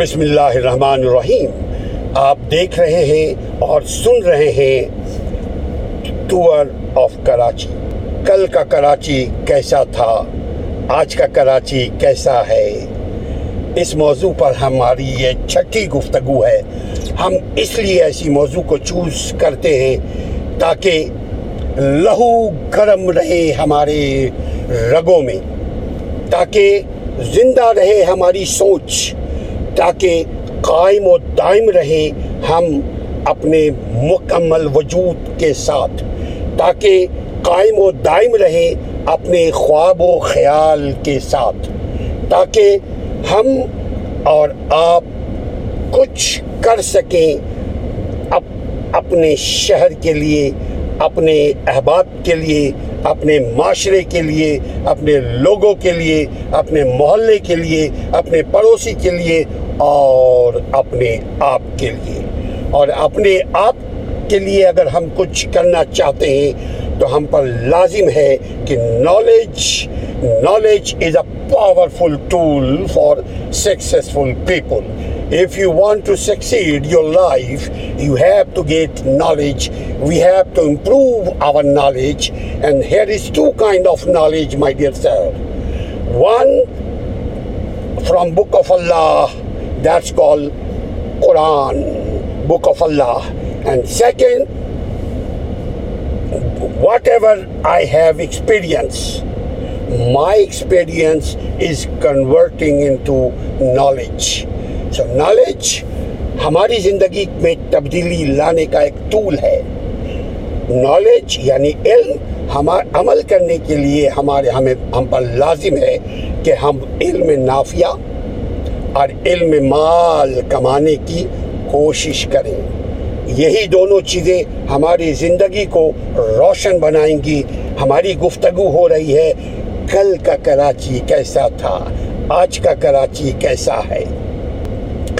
بسم اللہ الرحمن الرحیم آپ دیکھ رہے ہیں اور سن رہے ہیں ٹور آف کراچی کل کا کراچی کیسا تھا آج کا کراچی کیسا ہے اس موضوع پر ہماری یہ چھٹی گفتگو ہے ہم اس لیے ایسی موضوع کو چوز کرتے ہیں تاکہ لہو گرم رہے ہمارے رگوں میں تاکہ زندہ رہے ہماری سوچ تاکہ قائم و دائم رہیں ہم اپنے مکمل وجود کے ساتھ تاکہ قائم و دائم رہیں اپنے خواب و خیال کے ساتھ تاکہ ہم اور آپ کچھ کر سکیں اپ اپنے شہر کے لیے اپنے احباب کے لیے اپنے معاشرے کے لیے اپنے لوگوں کے لیے اپنے محلے کے لیے اپنے پڑوسی کے لیے اور اپنے آپ کے لیے اور اپنے آپ کے لیے اگر ہم کچھ کرنا چاہتے ہیں تو ہم پر لازم ہے کہ knowledge knowledge is a powerful tool for successful people If you want to succeed your life, you have to get knowledge. We have to improve our knowledge, and here is two kind of knowledge, my dear sir. One from Book of Allah, that's called Quran, Book of Allah. And second, whatever I have experienced, my experience is converting into knowledge. So knowledge ہماری زندگی میں تبدیلی لانے کا ایک طول ہے knowledge یعنی علم ہمارا عمل کرنے کے لیے ہمارے ہمیں ہم پر لازم ہے کہ ہم علم نافیہ اور علم مال کمانے کی کوشش کریں یہی دونوں چیزیں ہماری زندگی کو روشن بنائیں گی ہماری گفتگو ہو رہی ہے کل کا کراچی کیسا تھا آج کا کراچی کیسا ہے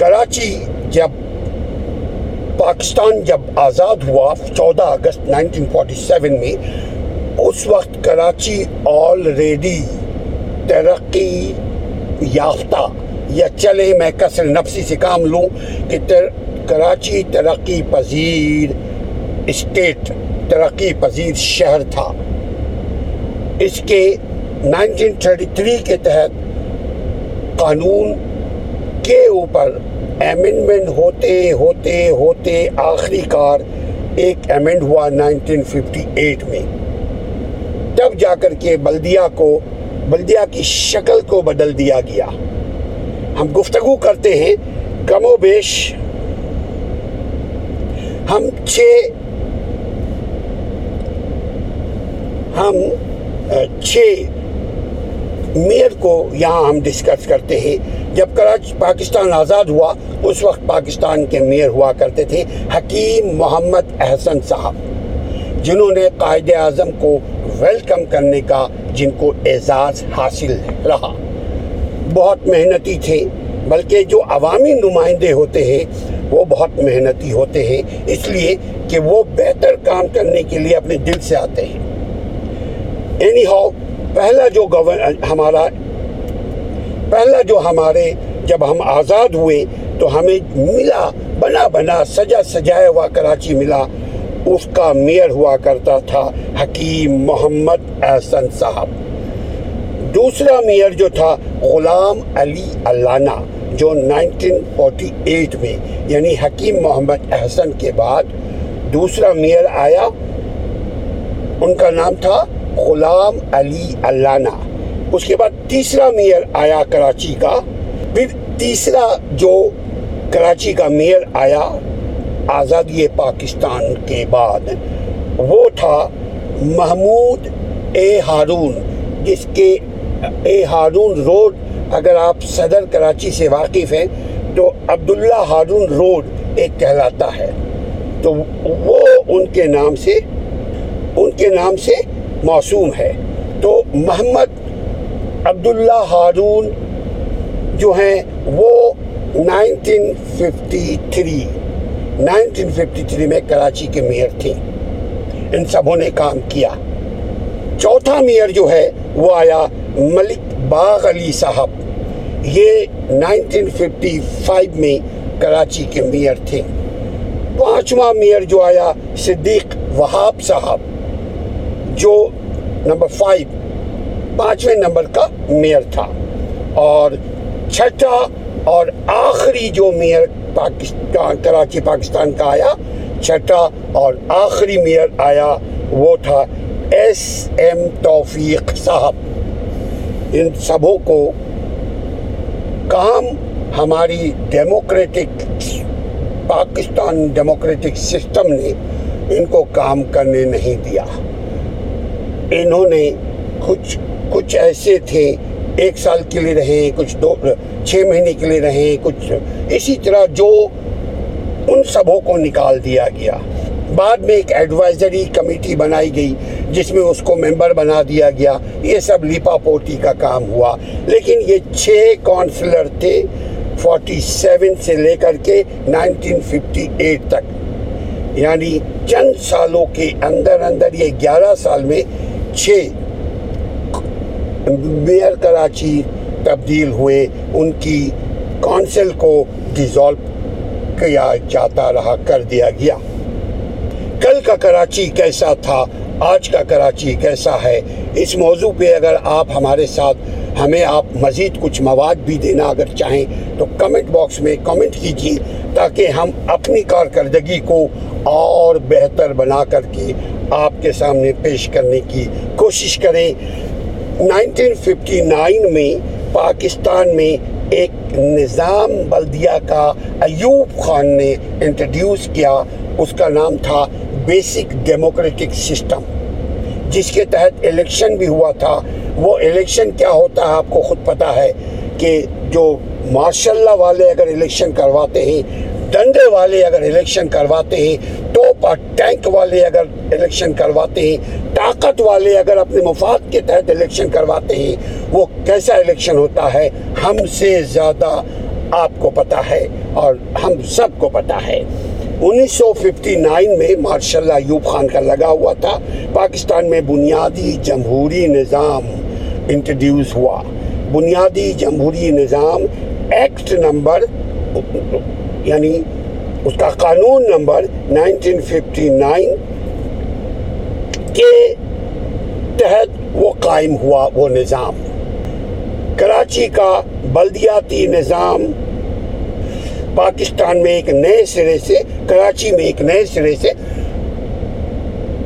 کراچی جب پاکستان جب آزاد ہوا چودہ اگست نائنٹین فورٹی سیون میں اس وقت کراچی آلریڈی ترقی یافتہ یا چلے میں کثر نفسی سے کام لوں کہ تر کراچی ترقی پذیر اسٹیٹ ترقی پذیر شہر تھا اس کے نائنٹین تھرٹی تھری کے تحت قانون کے اوپر ایمنڈمنٹ ہوتے ہوتے ہوتے آخری کار ایک ایمنڈ ہوا نائنٹین ایٹ میں تب جا کر کے بلدیہ کو بلدیہ کی شکل کو بدل دیا گیا ہم گفتگو کرتے ہیں کم و بیش ہم چھ ہم چھ میئر کو یہاں ہم ڈسکس کرتے ہیں جب کراچ پاکستان آزاد ہوا اس وقت پاکستان کے میئر ہوا کرتے تھے حکیم محمد احسن صاحب جنہوں نے قائد اعظم کو ویلکم کرنے کا جن کو اعزاز حاصل رہا بہت محنتی تھے بلکہ جو عوامی نمائندے ہوتے ہیں وہ بہت محنتی ہوتے ہیں اس لیے کہ وہ بہتر کام کرنے کے لیے اپنے دل سے آتے ہیں اینی ہاؤ پہلا جو گورن ہمارا پہلا جو ہمارے جب ہم آزاد ہوئے تو ہمیں ملا بنا بنا سجا سجایا ہوا کراچی ملا اس کا میئر ہوا کرتا تھا حکیم محمد احسن صاحب دوسرا میئر جو تھا غلام علی علانا جو نائنٹین فورٹی ایٹ میں یعنی حکیم محمد احسن کے بعد دوسرا میئر آیا ان کا نام تھا غلام علی علانا اس کے بعد تیسرا میئر آیا کراچی کا پھر تیسرا جو کراچی کا میئر آیا آزادی پاکستان کے بعد وہ تھا محمود اے ہارون جس کے اے ہارون روڈ اگر آپ صدر کراچی سے واقف ہیں تو عبداللہ ہارون روڈ ایک کہلاتا ہے تو وہ ان کے نام سے ان کے نام سے معصوم ہے تو محمد عبداللہ ہارون جو ہیں وہ nineteen fifty three nineteen fifty three میں کراچی کے میئر تھے ان سبوں نے کام کیا چوتھا میئر جو ہے وہ آیا ملک باغ علی صاحب یہ نائنٹین ففٹی فائیو میں کراچی کے میئر تھے پانچواں میئر جو آیا صدیق وہاب صاحب جو نمبر فائیو پانچویں نمبر کا میئر تھا اور چھٹا اور آخری جو میئر پاکستان کراچی پاکستان کا آیا چھٹا اور آخری میئر آیا وہ تھا ایس ایم توفیق صاحب ان سبوں کو کام ہماری ڈیموکریٹک پاکستان ڈیموکریٹک سسٹم نے ان کو کام کرنے نہیں دیا انہوں نے کچھ کچھ ایسے تھے ایک سال کے لیے رہے کچھ دو چھ مہینے کے لیے رہے کچھ اسی طرح جو ان سبوں کو نکال دیا گیا بعد میں ایک ایڈوائزری کمیٹی بنائی گئی جس میں اس کو ممبر بنا دیا گیا یہ سب لیپا پوٹی کا کام ہوا لیکن یہ چھ کونسلر تھے فورٹی سیون سے لے کر کے نائنٹین ففٹی ایٹ تک یعنی چند سالوں کے اندر اندر یہ گیارہ سال میں چھ میئر کراچی تبدیل ہوئے ان کی کونسل کو ڈیزالو کیا جاتا رہا کر دیا گیا کل کا کراچی کیسا تھا آج کا کراچی کیسا ہے اس موضوع پہ اگر آپ ہمارے ساتھ ہمیں آپ مزید کچھ مواد بھی دینا اگر چاہیں تو کمنٹ باکس میں کمنٹ کیجیے تاکہ ہم اپنی کارکردگی کو اور بہتر بنا کر کے آپ کے سامنے پیش کرنے کی کوشش کریں نائنٹین ففٹی نائن میں پاکستان میں ایک نظام بلدیہ کا ایوب خان نے انٹروڈیوس کیا اس کا نام تھا بیسک ڈیموکریٹک سسٹم جس کے تحت الیکشن بھی ہوا تھا وہ الیکشن کیا ہوتا ہے آپ کو خود پتہ ہے کہ جو ماشاء اللہ والے اگر الیکشن کرواتے ہیں ڈنڈے والے اگر الیکشن کرواتے ہیں ٹوپ اور ٹینک والے اگر الیکشن کرواتے ہیں طاقت والے اگر اپنے مفاد کے تحت الیکشن کرواتے ہیں وہ کیسا الیکشن ہوتا ہے ہم سے زیادہ آپ کو پتہ ہے اور ہم سب کو پتہ ہے انیس سو ففٹی نائن میں مارشا اللہ یوب خان کا لگا ہوا تھا پاکستان میں بنیادی جمہوری نظام انٹروڈیوس ہوا بنیادی جمہوری نظام ایکٹ نمبر یعنی اس کا قانون نمبر نائنٹین ففٹی نائن کے تحت وہ قائم ہوا وہ نظام کراچی کا بلدیاتی نظام پاکستان میں ایک نئے سرے سے کراچی میں ایک نئے سرے سے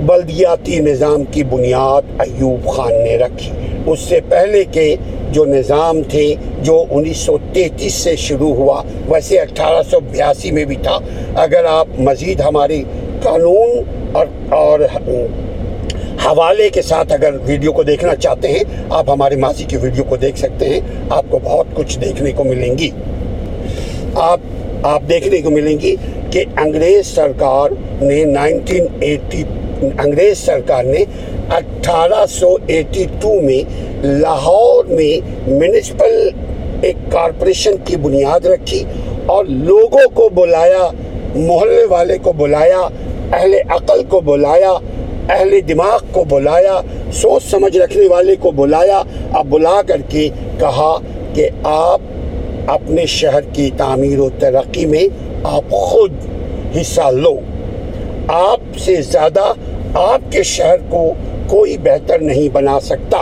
بلدیاتی نظام کی بنیاد ایوب خان نے رکھی اس سے پہلے کے جو نظام تھے جو انیس سو تینتیس سے شروع ہوا ویسے اٹھارہ سو بیاسی میں بھی تھا اگر آپ مزید ہماری قانون اور اور حوالے کے ساتھ اگر ویڈیو کو دیکھنا چاہتے ہیں آپ ہمارے ماضی کی ویڈیو کو دیکھ سکتے ہیں آپ کو بہت کچھ دیکھنے کو ملیں گی آپ آپ دیکھنے کو ملیں گی کہ انگریز سرکار نے نائنٹین ایٹی انگریز سرکار نے اٹھارہ سو ایٹی ٹو میں لاہور میں میونسپل ایک کارپوریشن کی بنیاد رکھی اور لوگوں کو بلایا محلے والے کو بلایا اہل عقل کو بلایا اہل دماغ کو بلایا سوچ سمجھ رکھنے والے کو بلایا اب بلا کر کے کہا کہ آپ اپنے شہر کی تعمیر و ترقی میں آپ خود حصہ لو آپ سے زیادہ آپ کے شہر کو کوئی بہتر نہیں بنا سکتا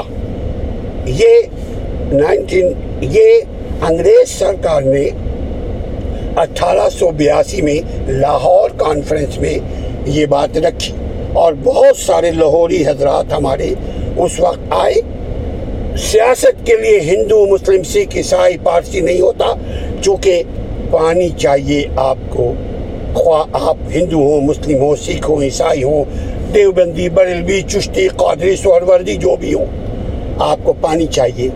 یہ نائنٹین یہ انگریز سرکار نے اٹھارہ سو بیاسی میں لاہور کانفرنس میں یہ بات رکھی اور بہت سارے لاہوری حضرات ہمارے اس وقت آئے سیاست کے لیے ہندو مسلم سکھ عیسائی پارسی نہیں ہوتا چونکہ پانی چاہیے آپ کو خواہ آپ ہندو ہوں مسلم ہوں سکھ ہوں عیسائی ہوں دیوبندی بریلوی چشتی قادری سوروردی جو بھی ہوں آپ کو پانی چاہیے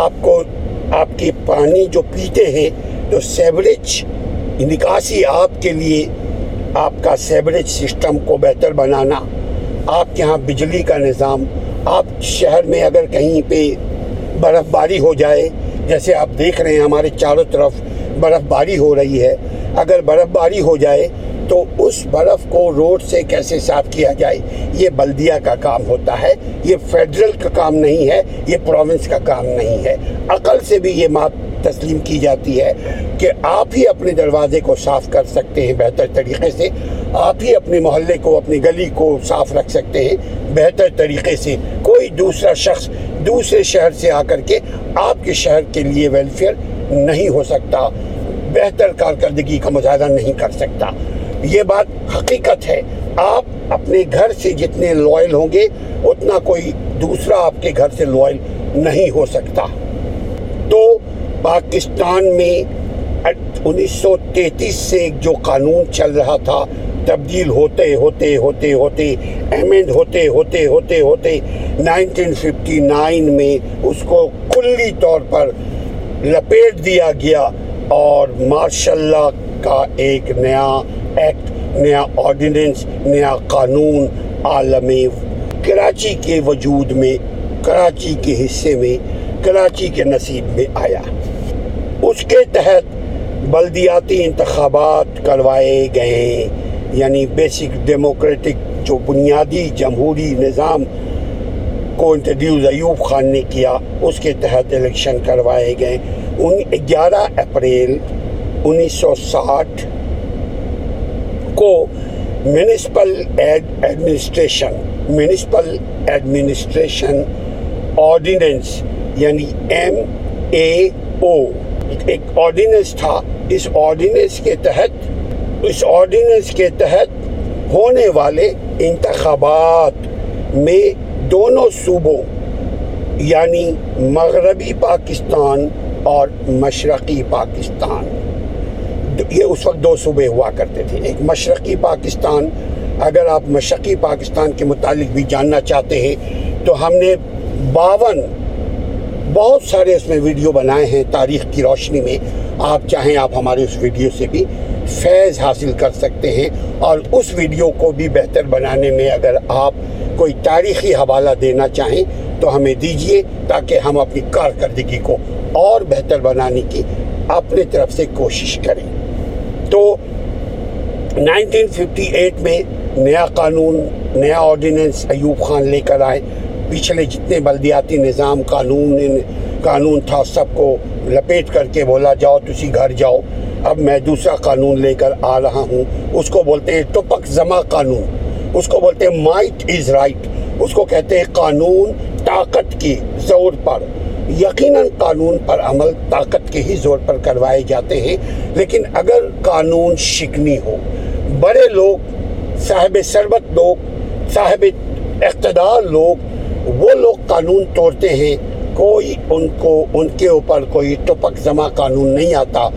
آپ کو آپ کی پانی جو پیتے ہیں تو سیوریج نکاسی آپ کے لیے آپ کا سیوریج سسٹم کو بہتر بنانا آپ کے ہاں بجلی کا نظام آپ شہر میں اگر کہیں پہ برف باری ہو جائے جیسے آپ دیکھ رہے ہیں ہمارے چاروں طرف برف باری ہو رہی ہے اگر برف باری ہو جائے تو اس برف کو روڈ سے کیسے صاف کیا جائے یہ بلدیہ کا کام ہوتا ہے یہ فیڈرل کا کام نہیں ہے یہ پروونس کا کام نہیں ہے عقل سے بھی یہ بات تسلیم کی جاتی ہے کہ آپ ہی اپنے دروازے کو صاف کر سکتے ہیں بہتر طریقے سے آپ ہی اپنے محلے کو اپنی گلی کو صاف رکھ سکتے ہیں بہتر طریقے سے کوئی دوسرا شخص دوسرے شہر سے آ کر کے آپ کے شہر کے لیے ویلفیئر نہیں ہو سکتا بہتر کارکردگی کا مظاہرہ نہیں کر سکتا یہ بات حقیقت ہے آپ اپنے گھر سے جتنے لوائل ہوں گے اتنا کوئی دوسرا آپ کے گھر سے لوائل نہیں ہو سکتا تو پاکستان میں انیس سو تینتیس سے جو قانون چل رہا تھا تبدیل ہوتے ہوتے ہوتے ہوتے ایم ہوتے ہوتے ہوتے ہوتے نائنٹین ففٹی نائن میں اس کو کلی طور پر لپیٹ دیا گیا اور ماشاء اللہ کا ایک نیا ایکٹ نیا آرڈیننس نیا قانون عالمی کراچی کے وجود میں کراچی کے حصے میں کراچی کے نصیب میں آیا اس کے تحت بلدیاتی انتخابات کروائے گئے یعنی بیسک ڈیموکریٹک جو بنیادی جمہوری نظام کو انٹروڈیوز ایوب خان نے کیا اس کے تحت الیکشن کروائے گئے گیارہ اپریل انیس سو ساٹھ کو municipal administration municipal administration ordinance یعنی ایم اے او ایک آرڈیننس تھا اس آرڈیننس کے تحت اس آرڈیننس کے تحت ہونے والے انتخابات میں دونوں صوبوں یعنی مغربی پاکستان اور مشرقی پاکستان یہ اس وقت دو صوبے ہوا کرتے تھے ایک مشرقی پاکستان اگر آپ مشرقی پاکستان کے متعلق بھی جاننا چاہتے ہیں تو ہم نے باون بہت سارے اس میں ویڈیو بنائے ہیں تاریخ کی روشنی میں آپ چاہیں آپ ہمارے اس ویڈیو سے بھی فیض حاصل کر سکتے ہیں اور اس ویڈیو کو بھی بہتر بنانے میں اگر آپ کوئی تاریخی حوالہ دینا چاہیں تو ہمیں دیجیے تاکہ ہم اپنی کارکردگی کو اور بہتر بنانے کی اپنے طرف سے کوشش کریں تو نائنٹین ففٹی ایٹ میں نیا قانون نیا آرڈیننس ایوب خان لے کر آئے پچھلے جتنے بلدیاتی نظام قانون قانون تھا سب کو لپیٹ کر کے بولا جاؤ تسی گھر جاؤ اب میں دوسرا قانون لے کر آ رہا ہوں اس کو بولتے ہیں ٹپک زما قانون اس کو بولتے ہیں مائٹ از رائٹ اس کو کہتے ہیں قانون طاقت کی زور پر یقیناً قانون پر عمل طاقت کے ہی زور پر کروائے جاتے ہیں لیکن اگر قانون شکنی ہو بڑے لوگ صاحب سربت لوگ صاحب اقتدار لوگ وہ لوگ قانون توڑتے ہیں کوئی ان کو ان کے اوپر کوئی ٹپک زما قانون نہیں آتا